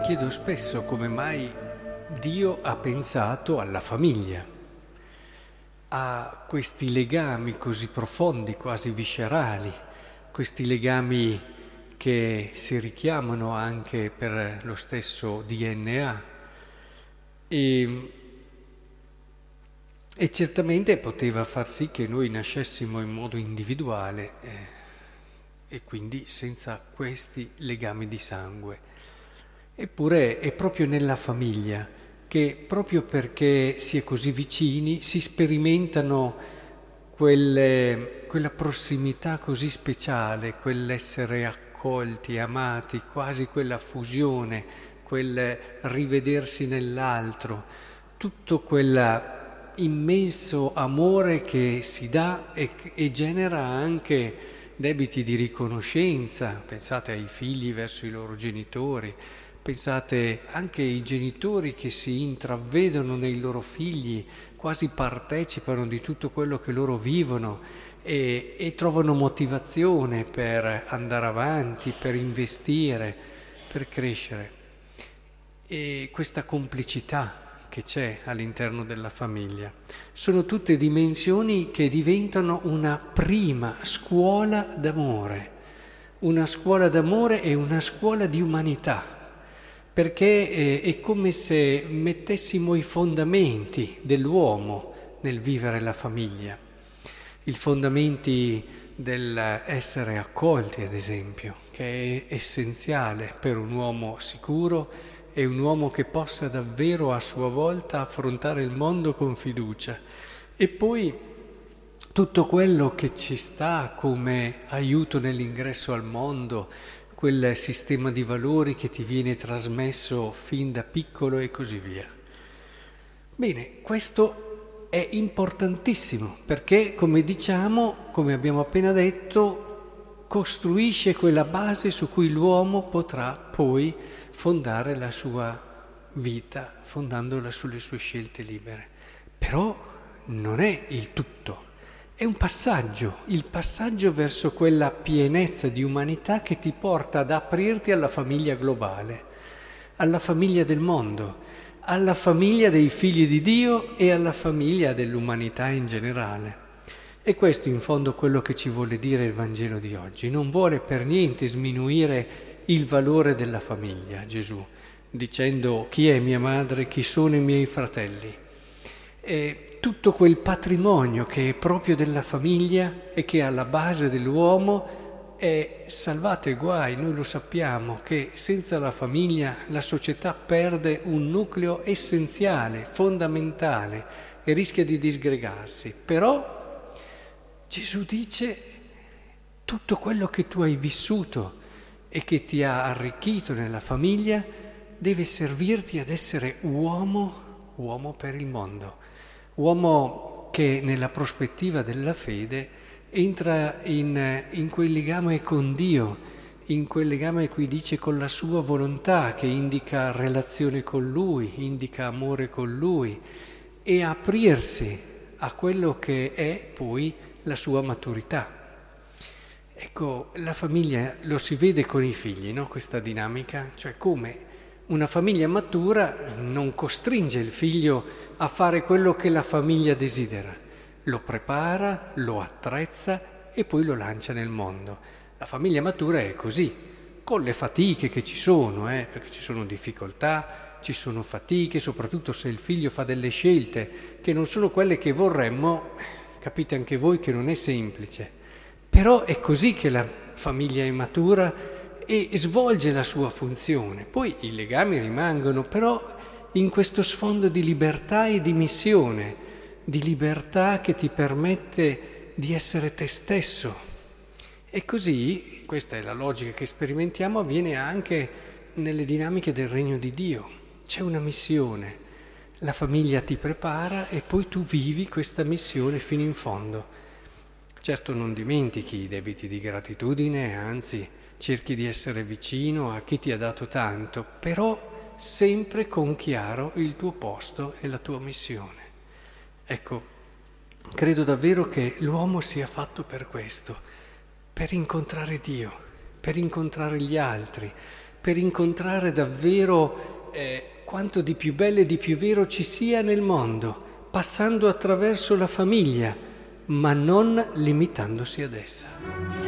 chiedo spesso come mai Dio ha pensato alla famiglia, a questi legami così profondi, quasi viscerali, questi legami che si richiamano anche per lo stesso DNA. E, e certamente poteva far sì che noi nascessimo in modo individuale eh, e quindi senza questi legami di sangue. Eppure è proprio nella famiglia che, proprio perché si è così vicini, si sperimentano quelle, quella prossimità così speciale, quell'essere accolti, amati, quasi quella fusione, quel rivedersi nell'altro, tutto quell'immenso amore che si dà e, e genera anche debiti di riconoscenza, pensate ai figli verso i loro genitori, Pensate anche ai genitori che si intravedono nei loro figli, quasi partecipano di tutto quello che loro vivono e, e trovano motivazione per andare avanti, per investire, per crescere. E questa complicità che c'è all'interno della famiglia. Sono tutte dimensioni che diventano una prima scuola d'amore, una scuola d'amore e una scuola di umanità perché eh, è come se mettessimo i fondamenti dell'uomo nel vivere la famiglia, i fondamenti dell'essere accolti, ad esempio, che è essenziale per un uomo sicuro e un uomo che possa davvero a sua volta affrontare il mondo con fiducia. E poi tutto quello che ci sta come aiuto nell'ingresso al mondo, quel sistema di valori che ti viene trasmesso fin da piccolo e così via. Bene, questo è importantissimo perché, come diciamo, come abbiamo appena detto, costruisce quella base su cui l'uomo potrà poi fondare la sua vita, fondandola sulle sue scelte libere. Però non è il tutto. È un passaggio, il passaggio verso quella pienezza di umanità che ti porta ad aprirti alla famiglia globale, alla famiglia del mondo, alla famiglia dei figli di Dio e alla famiglia dell'umanità in generale. E questo in fondo quello che ci vuole dire il Vangelo di oggi. Non vuole per niente sminuire il valore della famiglia, Gesù, dicendo chi è mia madre, chi sono i miei fratelli. E tutto quel patrimonio che è proprio della famiglia e che è alla base dell'uomo è salvato ai guai. Noi lo sappiamo che senza la famiglia la società perde un nucleo essenziale, fondamentale e rischia di disgregarsi. Però Gesù dice tutto quello che tu hai vissuto e che ti ha arricchito nella famiglia deve servirti ad essere uomo, uomo per il mondo uomo che nella prospettiva della fede entra in, in quel legame con Dio, in quel legame qui dice con la sua volontà che indica relazione con Lui, indica amore con Lui e aprirsi a quello che è poi la sua maturità. Ecco, la famiglia lo si vede con i figli, no? questa dinamica, cioè come una famiglia matura non costringe il figlio a fare quello che la famiglia desidera, lo prepara, lo attrezza e poi lo lancia nel mondo. La famiglia matura è così, con le fatiche che ci sono, eh, perché ci sono difficoltà, ci sono fatiche, soprattutto se il figlio fa delle scelte che non sono quelle che vorremmo, capite anche voi che non è semplice. Però è così che la famiglia è matura e svolge la sua funzione. Poi i legami rimangono, però in questo sfondo di libertà e di missione, di libertà che ti permette di essere te stesso. E così, questa è la logica che sperimentiamo, avviene anche nelle dinamiche del regno di Dio. C'è una missione, la famiglia ti prepara e poi tu vivi questa missione fino in fondo. Certo non dimentichi i debiti di gratitudine, anzi cerchi di essere vicino a chi ti ha dato tanto, però sempre con chiaro il tuo posto e la tua missione. Ecco, credo davvero che l'uomo sia fatto per questo, per incontrare Dio, per incontrare gli altri, per incontrare davvero eh, quanto di più bello e di più vero ci sia nel mondo, passando attraverso la famiglia, ma non limitandosi ad essa.